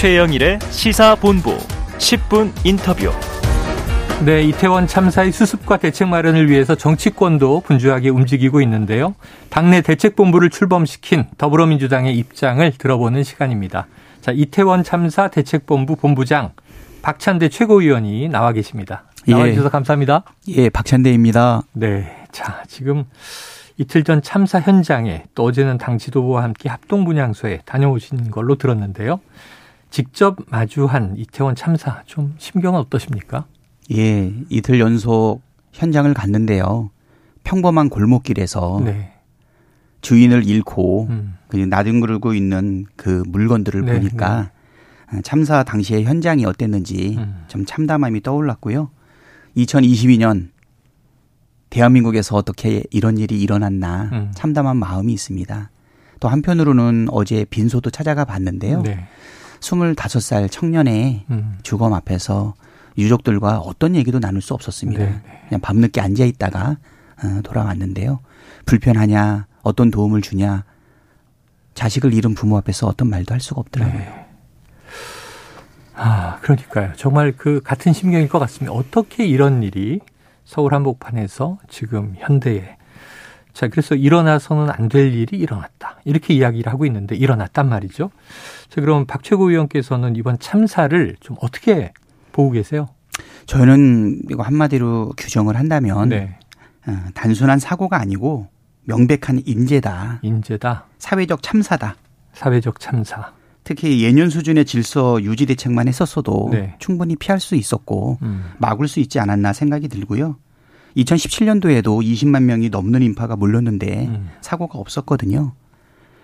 최영일의 시사본부 10분 인터뷰. 네, 이태원 참사의 수습과 대책 마련을 위해서 정치권도 분주하게 움직이고 있는데요. 당내 대책본부를 출범시킨 더불어민주당의 입장을 들어보는 시간입니다. 자, 이태원 참사 대책본부 본부장 박찬대 최고위원이 나와 계십니다. 나와주셔서 예. 감사합니다. 예, 박찬대입니다. 네. 자, 지금 이틀 전 참사 현장에 또 어제는 당 지도부와 함께 합동 분향소에 다녀오신 걸로 들었는데요. 직접 마주한 이태원 참사 좀 심경은 어떠십니까? 예, 이틀 연속 현장을 갔는데요. 평범한 골목길에서 네. 주인을 잃고 음. 나뒹굴고 있는 그 물건들을 네, 보니까 네. 참사 당시의 현장이 어땠는지 음. 좀 참담함이 떠올랐고요. 2022년 대한민국에서 어떻게 이런 일이 일어났나 음. 참담한 마음이 있습니다. 또 한편으로는 어제 빈소도 찾아가 봤는데요. 네. 25살 청년의 음. 주검 앞에서 유족들과 어떤 얘기도 나눌 수 없었습니다. 네. 네. 그냥 밤늦게 앉아 있다가 어, 돌아왔는데요. 불편하냐, 어떤 도움을 주냐, 자식을 잃은 부모 앞에서 어떤 말도 할 수가 없더라고요. 네. 아, 그러니까요. 정말 그 같은 심경일 것 같습니다. 어떻게 이런 일이 서울 한복판에서 지금 현대에 자, 그래서 일어나서는 안 될 일이 일어났다. 이렇게 이야기를 하고 있는데 일어났단 말이죠. 자, 그럼 박 최고 위원께서는 이번 참사를 좀 어떻게 보고 계세요? 저는 이거 한마디로 규정을 한다면 네. 어, 단순한 사고가 아니고 명백한 인재다. 인재다. 사회적 참사다. 사회적 참사. 특히 예년 수준의 질서 유지 대책만 했었어도 네. 충분히 피할 수 있었고 음. 막을 수 있지 않았나 생각이 들고요. 2017년도에도 20만 명이 넘는 인파가 몰렸는데 음. 사고가 없었거든요.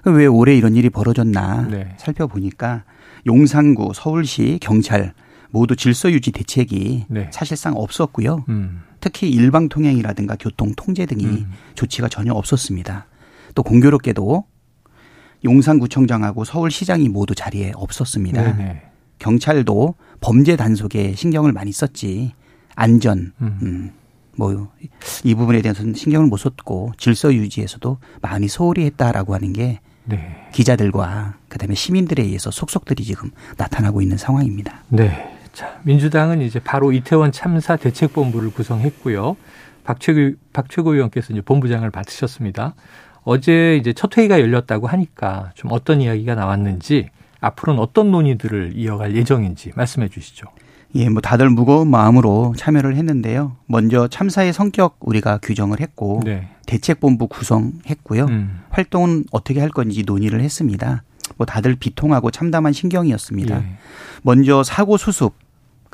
왜 올해 이런 일이 벌어졌나 네. 살펴보니까 용산구, 서울시, 경찰 모두 질서 유지 대책이 네. 사실상 없었고요. 음. 특히 일방 통행이라든가 교통 통제 등이 음. 조치가 전혀 없었습니다. 또 공교롭게도 용산구청장하고 서울시장이 모두 자리에 없었습니다. 네네. 경찰도 범죄 단속에 신경을 많이 썼지 안전, 음. 음. 뭐이 부분에 대해서는 신경을 못 썼고 질서 유지에서도 많이 소홀히 했다라고 하는 게 네. 기자들과 그다음에 시민들에 의해서 속속들이 지금 나타나고 있는 상황입니다. 네. 자, 민주당은 이제 바로 이태원 참사 대책본부를 구성했고요. 박최고, 박최고 의원께서 이제 본부장을 맡으셨습니다. 어제 이제 첫 회의가 열렸다고 하니까 좀 어떤 이야기가 나왔는지 앞으로는 어떤 논의들을 이어갈 예정인지 말씀해 주시죠. 예, 뭐 다들 무거운 마음으로 참여를 했는데요. 먼저 참사의 성격 우리가 규정을 했고 네. 대책본부 구성했고요. 음. 활동은 어떻게 할 건지 논의를 했습니다. 뭐 다들 비통하고 참담한 신경이었습니다. 예. 먼저 사고 수습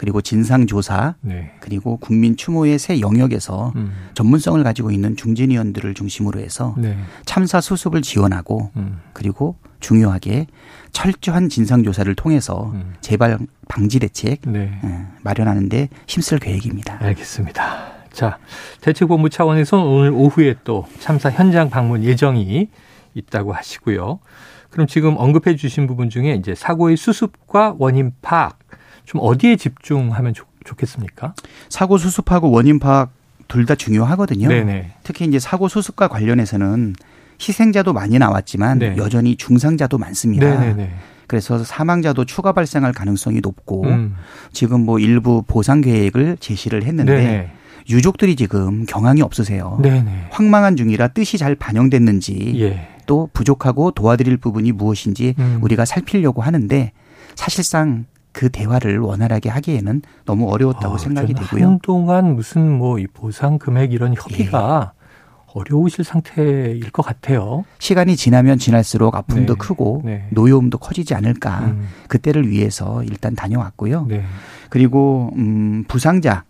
그리고 진상 조사 네. 그리고 국민 추모의 새 영역에서 음. 전문성을 가지고 있는 중진위원들을 중심으로 해서 네. 참사 수습을 지원하고 음. 그리고 중요하게 철저한 진상 조사를 통해서 음. 재발 방지 대책 네. 예, 마련하는데 힘쓸 계획입니다. 알겠습니다. 자, 대책본부 차원에서 오늘 오후에 또 참사 현장 방문 예정이 있다고 하시고요. 그럼 지금 언급해 주신 부분 중에 이제 사고의 수습과 원인 파악 좀 어디에 집중하면 좋, 좋겠습니까? 사고 수습하고 원인 파악 둘 다 중요하거든요. 네네. 특히 이제 사고 수습과 관련해서는 희생자도 많이 나왔지만 네. 여전히 중상자도 많습니다. 네네네. 그래서 사망자도 추가 발생할 가능성이 높고 음. 지금 뭐 일부 보상 계획을 제시를 했는데 네네. 유족들이 지금 경황이 없으세요. 네네. 황망한 중이라 뜻이 잘 반영됐는지 예. 또 부족하고 도와드릴 부분이 무엇인지 음. 우리가 살피려고 하는데 사실상 그 대화를 원활하게 하기에는 너무 어려웠다고 어, 생각이 되고요. 한동안 무슨 뭐 이 보상 금액 이런 협의가 예. 어려우실 상태일 것 같아요. 시간이 지나면 지날수록 아픔도 네. 크고 네. 노여움도 커지지 않을까. 음. 그때를 위해서 일단 다녀왔고요. 네. 그리고 음 부상자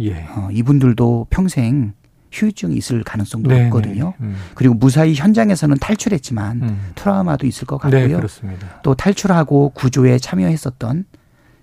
예. 어, 이분들도 평생 후유증이 있을 가능성도 네, 높거든요. 네. 음. 그리고 무사히 현장에서는 탈출했지만 음. 트라우마도 있을 것 네, 같고요. 또 탈출하고 구조에 참여했었던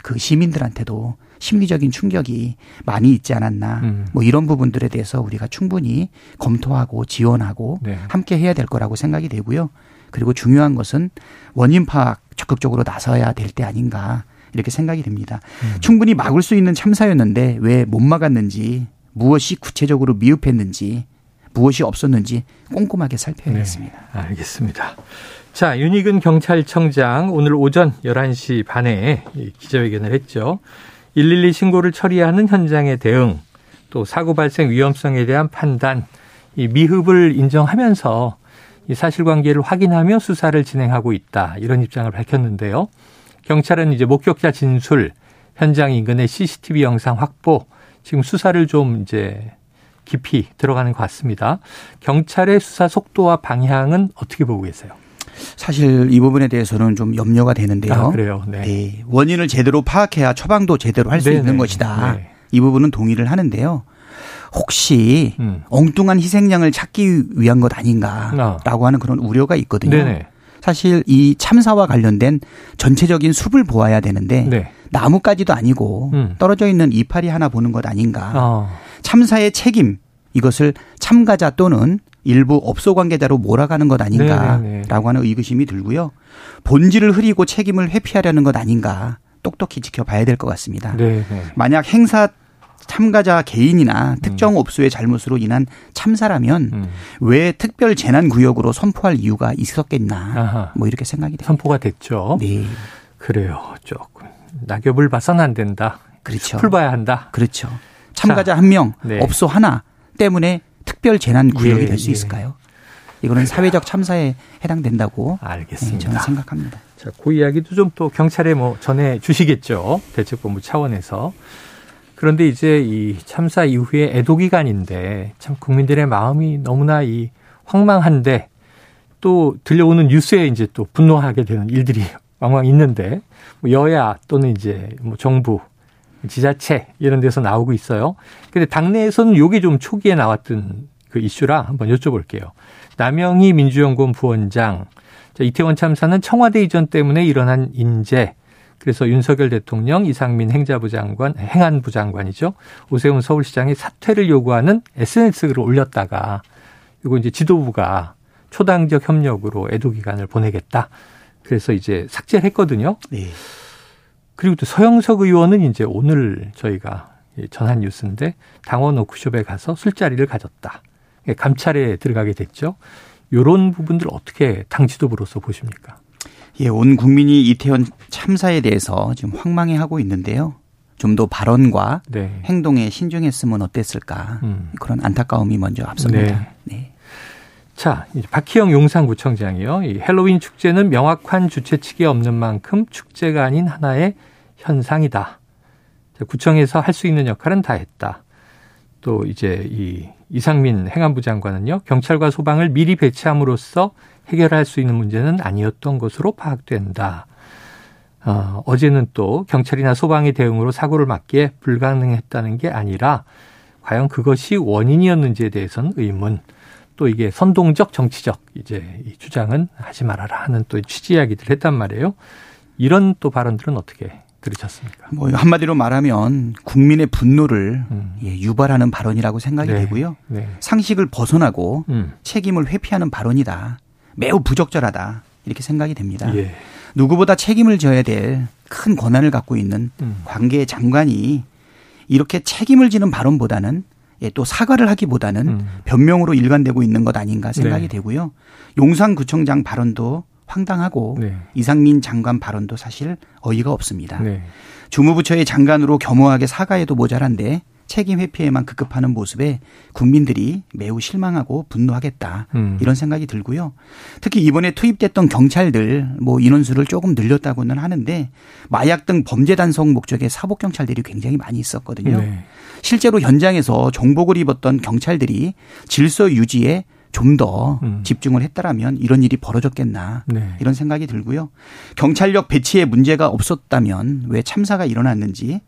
그 시민들한테도 심리적인 충격이 많이 있지 않았나 음. 뭐 이런 부분들에 대해서 우리가 충분히 검토하고 지원하고 네. 함께 해야 될 거라고 생각이 되고요. 그리고 중요한 것은 원인 파악 적극적으로 나서야 될 때 아닌가 이렇게 생각이 됩니다. 음. 충분히 막을 수 있는 참사였는데 왜 못 막았는지 무엇이 구체적으로 미흡했는지 무엇이 없었는지 꼼꼼하게 살펴야겠습니다. 네, 알겠습니다. 자, 윤희근 경찰청장 오늘 오전 11시 반에 기자회견을 했죠. 112 신고를 처리하는 현장의 대응, 또 사고 발생 위험성에 대한 판단, 이 미흡을 인정하면서 이 사실관계를 확인하며 수사를 진행하고 있다. 이런 입장을 밝혔는데요. 경찰은 이제 목격자 진술, 현장 인근의 CCTV 영상 확보, 지금 수사를 좀 이제 깊이 들어가는 것 같습니다. 경찰의 수사 속도와 방향은 어떻게 보고 계세요? 사실 이 부분에 대해서는 좀 염려가 되는데요. 아, 그래요. 네. 네. 원인을 제대로 파악해야 처방도 제대로 할 수 있는 것이다. 네. 이 부분은 동의를 하는데요. 혹시 음. 엉뚱한 희생양을 찾기 위한 것 아닌가라고 아. 하는 그런 우려가 있거든요. 네네. 사실 이 참사와 관련된 전체적인 숲을 보아야 되는데 네. 나무까지도 아니고 음. 떨어져 있는 이파리 하나 보는 것 아닌가. 어. 참사의 책임 이것을 참가자 또는 일부 업소 관계자로 몰아가는 것 아닌가라고 네네. 하는 의구심이 들고요. 본질을 흐리고 책임을 회피하려는 것 아닌가 똑똑히 지켜봐야 될 것 같습니다. 네네. 만약 행사 참가자 개인이나 음. 특정 업소의 잘못으로 인한 참사라면 음. 왜 특별 재난 구역으로 선포할 이유가 있었겠나 아하. 뭐 이렇게 생각이 됩니다. 선포가 됐죠. 네. 그래요. 조금 낙엽을 봐서는 안 된다. 그렇죠. 풀 봐야 한다. 그렇죠. 참가자 한 명, 네. 업소 하나 때문에 특별 재난 구역이 예, 될수 예. 있을까요? 이거는 사회적 참사에 해당된다고 알겠습니다. 네, 저는 생각합니다. 자, 그 이야기도 좀 또 경찰에 뭐 전해 주시겠죠. 대책본부 차원에서. 그런데 이제 이 참사 이후에 애도 기간인데 참 국민들의 마음이 너무나 이 황망한데 또 들려오는 뉴스에 이제 또 분노하게 되는 일들이 왕왕 있는데 뭐 여야 또는 이제 뭐 정부 지자체 이런 데서 나오고 있어요. 근데 당내에서는 요게 좀 초기에 나왔던 그 이슈라 한번 여쭤볼게요. 남영희 민주연구원 부원장 이태원 참사는 청와대 이전 때문에 일어난 인재 그래서 윤석열 대통령, 이상민 행자부 장관, 행안부 장관이죠. 오세훈 서울시장이 사퇴를 요구하는 SNS를 올렸다가 이거 이제 지도부가 초당적 협력으로 애도 기간을 보내겠다. 그래서 이제 삭제를 했거든요. 네. 그리고 또 서영석 의원은 이제 오늘 저희가 전한 뉴스인데 당원 워크숍에 가서 술자리를 가졌다. 감찰에 들어가게 됐죠. 요런 부분들 어떻게 당 지도부로서 보십니까? 예, 온 국민이 이태원 참사에 대해서 지금 황망해 하고 있는데요. 좀 더 발언과 네. 행동에 신중했으면 어땠을까 음. 그런 안타까움이 먼저 앞섭니다. 네. 네. 자, 이제 박희영 용산구청장이요. 이 헬로윈 축제는 명확한 주최 측이 없는 만큼 축제가 아닌 하나의 현상이다. 구청에서 할 수 있는 역할은 다 했다. 또 이제 이 이상민 행안부 장관은요. 경찰과 소방을 미리 배치함으로써 해결할 수 있는 문제는 아니었던 것으로 파악된다. 어, 어제는 또 경찰이나 소방의 대응으로 사고를 막기에 불가능했다는 게 아니라 과연 그것이 원인이었는지에 대해서는 의문. 또 이게 선동적 정치적 이제 이 주장은 하지 말아라 하는 또 취지 이야기들 했단 말이에요. 이런 또 발언들은 어떻게 들으셨습니까? 뭐 한마디로 말하면 국민의 분노를 음. 예, 유발하는 발언이라고 생각이 네. 되고요. 네. 상식을 벗어나고 음. 책임을 회피하는 발언이다. 매우 부적절하다 이렇게 생각이 됩니다. 예. 누구보다 책임을 져야 될 큰 권한을 갖고 있는 음. 관계 장관이 이렇게 책임을 지는 발언보다는 예, 또 사과를 하기보다는 음. 변명으로 일관되고 있는 것 아닌가 생각이 네. 되고요. 용산구청장 발언도 황당하고 네. 이상민 장관 발언도 사실 어이가 없습니다. 네. 주무부처의 장관으로 겸허하게 사과해도 모자란데 책임 회피에만 급급하는 모습에 국민들이 매우 실망하고 분노하겠다 음. 이런 생각이 들고요. 특히 이번에 투입됐던 경찰들 뭐 인원수를 조금 늘렸다고는 하는데 마약 등 범죄 단속 목적의 사복 경찰들이 굉장히 많이 있었거든요. 네. 실제로 현장에서 정복을 입었던 경찰들이 질서 유지에 좀더 음. 집중을 했다라면 이런 일이 벌어졌겠나 네. 이런 생각이 들고요. 경찰력 배치에 문제가 없었다면 왜 참사가 일어났는지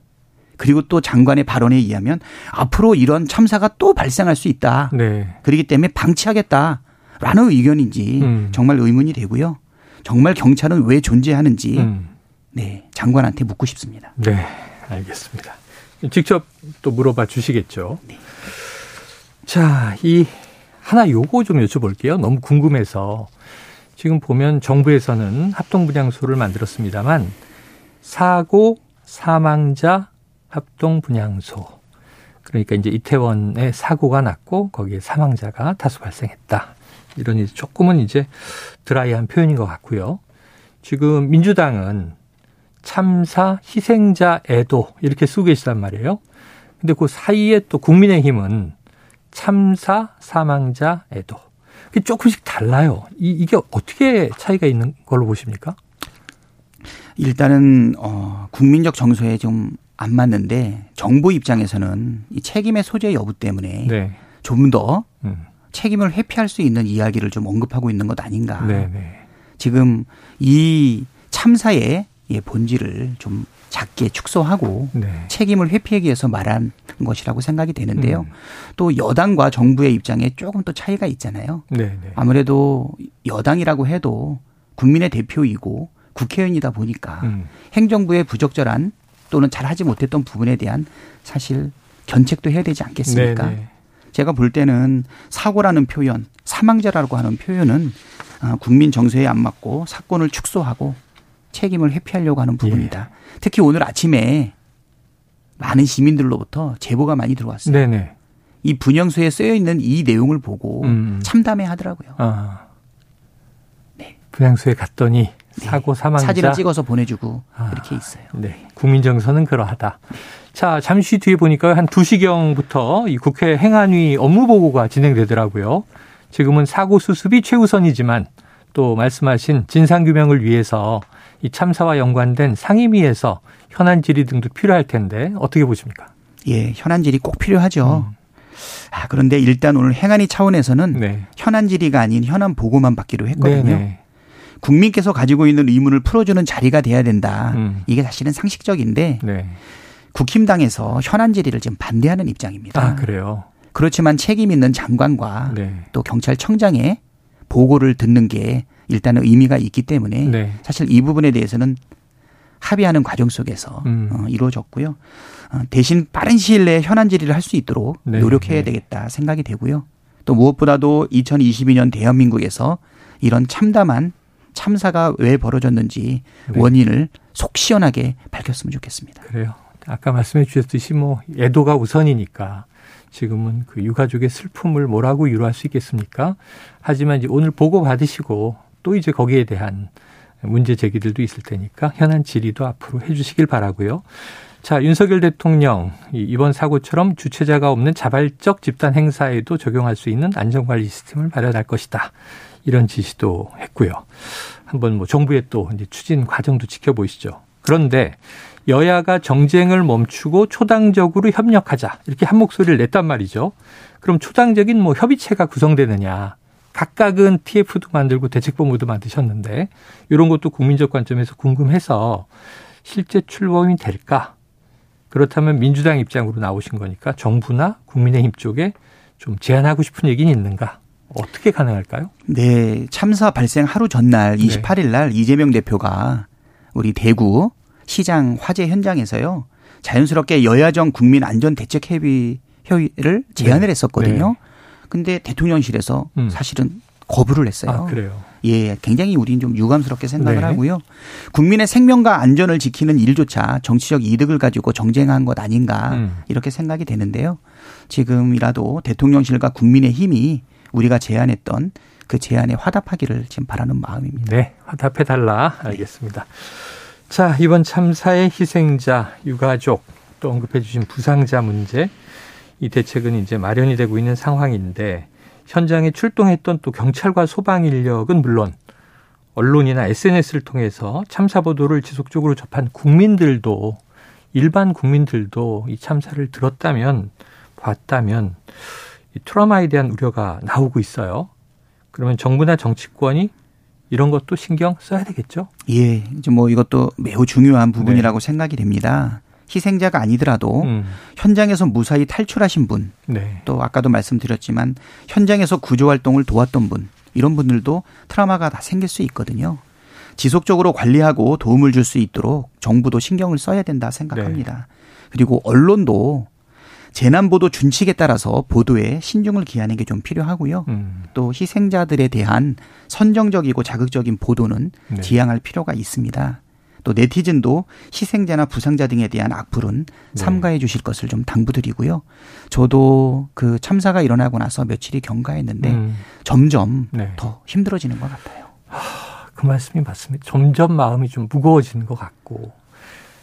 그리고 또 장관의 발언에 의하면 앞으로 이런 참사가 또 발생할 수 있다. 네. 그렇기 때문에 방치하겠다라는 의견인지 음. 정말 의문이 되고요. 정말 경찰은 왜 존재하는지 음. 네 장관한테 묻고 싶습니다. 네, 알겠습니다. 직접 또 물어봐 주시겠죠. 네. 자, 이 하나 요거 좀 여쭤볼게요. 너무 궁금해서 지금 보면 정부에서는 합동분향소를 만들었습니다만 사고 사망자 합동 분향소. 그러니까 이제 이태원에 사고가 났고 거기에 사망자가 다수 발생했다. 이런 이제 조금은 이제 드라이한 표현인 것 같고요. 지금 민주당은 참사 희생자 애도 이렇게 쓰고 계시단 말이에요. 근데 그 사이에 또 국민의힘은 참사 사망자 애도. 조금씩 달라요. 이, 이게 어떻게 차이가 있는 걸로 보십니까? 일단은 어 국민적 정서에 좀 안 맞는데 정부 입장에서는 이 책임의 소재 여부 때문에 네. 좀더 음. 책임을 회피할 수 있는 이야기를 좀 언급하고 있는 것 아닌가. 네, 네. 지금 이 참사의 본질을 좀 작게 축소하고 네. 책임을 회피하기 위해서 말한 것이라고 생각이 되는데요. 음. 또 여당과 정부의 입장에 조금 또 차이가 있잖아요. 네, 네. 아무래도 여당이라고 해도 국민의 대표이고 국회의원이다 보니까 음. 행정부의 부적절한 또는 잘하지 못했던 부분에 대한 사실 견책도 해야 되지 않겠습니까? 네네. 네. 제가 볼 때는 사고라는 표현, 사망자라고 하는 표현은 어, 국민 정서에 안 맞고 사건을 축소하고 책임을 회피하려고 하는 부분이다. 예. 특히 오늘 아침에 많은 시민들로부터 제보가 많이 들어왔어요. 네네. 이 분영수에 쓰여 있는 이 내용을 보고 음. 참담해 하더라고요. 아. 네. 분양소에 갔더니 네. 사고 사망자 사진을 찍어서 보내주고 아. 이렇게 있어요. 네. 국민 정서는 그러하다. 자, 잠시 뒤에 보니까 한 2시경부터 이 국회 행안위 업무 보고가 진행되더라고요. 지금은 사고 수습이 최우선이지만 또 말씀하신 진상 규명을 위해서 이 참사와 연관된 상임위에서 현안 질의 등도 필요할 텐데 어떻게 보십니까? 예, 현안 질의 꼭 필요하죠. 음. 아, 그런데 일단 오늘 행안위 차원에서는 네. 현안 질의가 아닌 현안 보고만 받기로 했거든요. 네네. 네. 국민께서 가지고 있는 의문을 풀어주는 자리가 돼야 된다. 음. 이게 사실은 상식적인데 네. 국힘당에서 현안 질의를 지금 반대하는 입장입니다. 아, 그래요. 그렇지만 책임 있는 장관과 네. 또 경찰청장의 보고를 듣는 게 일단은 의미가 있기 때문에 네. 사실 이 부분에 대해서는 합의하는 과정 속에서 음. 어, 이루어졌고요. 어, 대신 빠른 시일 내에 현안 질의를 할 수 있도록 네. 노력해야 네. 되겠다 생각이 되고요. 또 무엇보다도 2022년 대한민국에서 이런 참담한 참사가 왜 벌어졌는지 네. 원인을 속 시원하게 밝혔으면 좋겠습니다. 그래요. 아까 말씀해 주셨듯이 뭐 애도가 우선이니까 지금은 그 유가족의 슬픔을 뭐라고 위로할 수 있겠습니까? 하지만 이제 오늘 보고 받으시고 또 이제 거기에 대한 문제 제기들도 있을 테니까 현안 질의도 앞으로 해 주시길 바라고요. 자, 윤석열 대통령 이번 사고처럼 주체자가 없는 자발적 집단 행사에도 적용할 수 있는 안전관리 시스템을 마련할 것이다. 이런 지시도 했고요. 한번 뭐 정부의 또 이제 추진 과정도 지켜보시죠. 그런데 여야가 정쟁을 멈추고 초당적으로 협력하자 이렇게 한 목소리를 냈단 말이죠. 그럼 초당적인 뭐 협의체가 구성되느냐? 각각은 TF도 만들고 대책본부도 만드셨는데 이런 것도 국민적 관점에서 궁금해서 실제 출범이 될까? 그렇다면 민주당 입장으로 나오신 거니까 정부나 국민의힘 쪽에 좀 제안하고 싶은 얘기는 있는가? 어떻게 가능할까요? 네, 참사 발생 하루 전날 28일 날 이재명 대표가 우리 대구 시장 화재 현장에서요. 자연스럽게 여야정 국민 안전 대책 협의 회의를 제안을 네. 했었거든요. 네. 근데 대통령실에서 음. 사실은 거부를 했어요. 아, 그래요. 예, 굉장히 우리는 좀 유감스럽게 생각을 네. 하고요. 국민의 생명과 안전을 지키는 일조차 정치적 이득을 가지고 정쟁한 것 아닌가 음. 이렇게 생각이 되는데요. 지금이라도 대통령실과 국민의 힘이 우리가 제안했던 그 제안에 화답하기를 지금 바라는 마음입니다. 네, 화답해 달라. 알겠습니다. 자, 이번 참사의 희생자, 유가족 또 언급해 주신 부상자 문제 이 대책은 이제 마련이 되고 있는 상황인데 현장에 출동했던 또 경찰과 소방 인력은 물론 언론이나 SNS를 통해서 참사 보도를 지속적으로 접한 국민들도 일반 국민들도 이 참사를 들었다면 봤다면 이 트라우마에 대한 우려가 나오고 있어요. 그러면 정부나 정치권이 이런 것도 신경 써야 되겠죠? 예. 이제 뭐 이것도 매우 중요한 부분이라고 네. 생각이 됩니다. 희생자가 아니더라도 음. 현장에서 무사히 탈출하신 분, 네. 또 아까도 말씀드렸지만 현장에서 구조 활동을 도왔던 분, 이런 분들도 트라우마가 다 생길 수 있거든요. 지속적으로 관리하고 도움을 줄 수 있도록 정부도 신경을 써야 된다 생각합니다. 네. 그리고 언론도 재난보도 준칙에 따라서 보도에 신중을 기하는 게 좀 필요하고요. 음. 또 희생자들에 대한 선정적이고 자극적인 보도는 네. 지양할 필요가 있습니다. 또 네티즌도 희생자나 부상자 등에 대한 악플은 네. 삼가해 주실 것을 좀 당부드리고요. 저도 그 참사가 일어나고 나서 며칠이 경과했는데 음. 점점 네. 더 힘들어지는 것 같아요. 하, 그 말씀이 맞습니다. 점점 마음이 좀 무거워지는 것 같고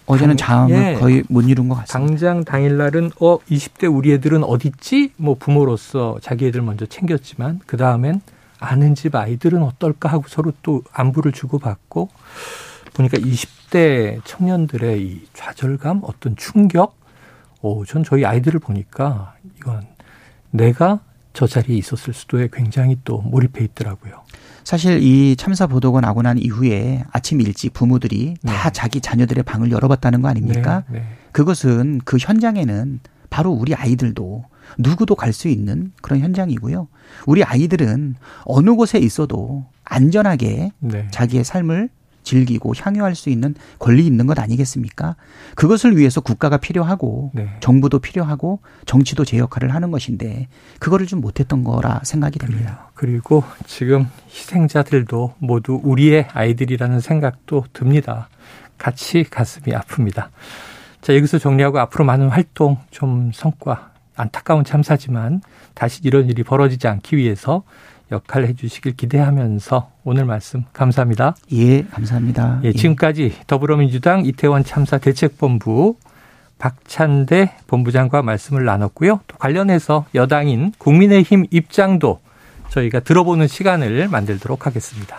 어제는 자음을 예. 거의 못 이룬 것 같습니다. 당장 당일날은 어 20대 우리 애들은 어딨지? 뭐 부모로서 자기 애들 먼저 챙겼지만 그 다음엔 아는 집 아이들은 어떨까 하고 서로 또 안부를 주고받고 보니까 20대 청년들의 이 좌절감, 어떤 충격, 오, 전 저희 아이들을 보니까 이건 내가 저 자리에 있었을 수도에 굉장히 또 몰입해 있더라고요. 사실 이 참사 보도가 나고 난 이후에 아침 일찍 부모들이 네. 다 자기 자녀들의 방을 열어봤다는 거 아닙니까? 네, 네. 그것은 그 현장에는 바로 우리 아이들도 누구도 갈 수 있는 그런 현장이고요. 우리 아이들은 어느 곳에 있어도 안전하게 네. 자기의 삶을 즐기고 향유할 수 있는 권리 있는 것 아니겠습니까? 그것을 위해서 국가가 필요하고 네. 정부도 필요하고 정치도 제 역할을 하는 것인데 그거를 좀 못했던 거라 생각이 됩니다. 그리고 지금 희생자들도 모두 우리의 아이들이라는 생각도 듭니다. 같이 가슴이 아픕니다. 자, 여기서 정리하고 앞으로 많은 활동 좀 성과 안타까운 참사지만 다시 이런 일이 벌어지지 않기 위해서 역할을 해주시길 기대하면서 오늘 말씀 감사합니다. 예, 감사합니다. 예, 지금까지 더불어민주당 이태원 참사 대책본부 박찬대 본부장과 말씀을 나눴고요. 또 관련해서 여당인 국민의힘 입장도 저희가 들어보는 시간을 만들도록 하겠습니다.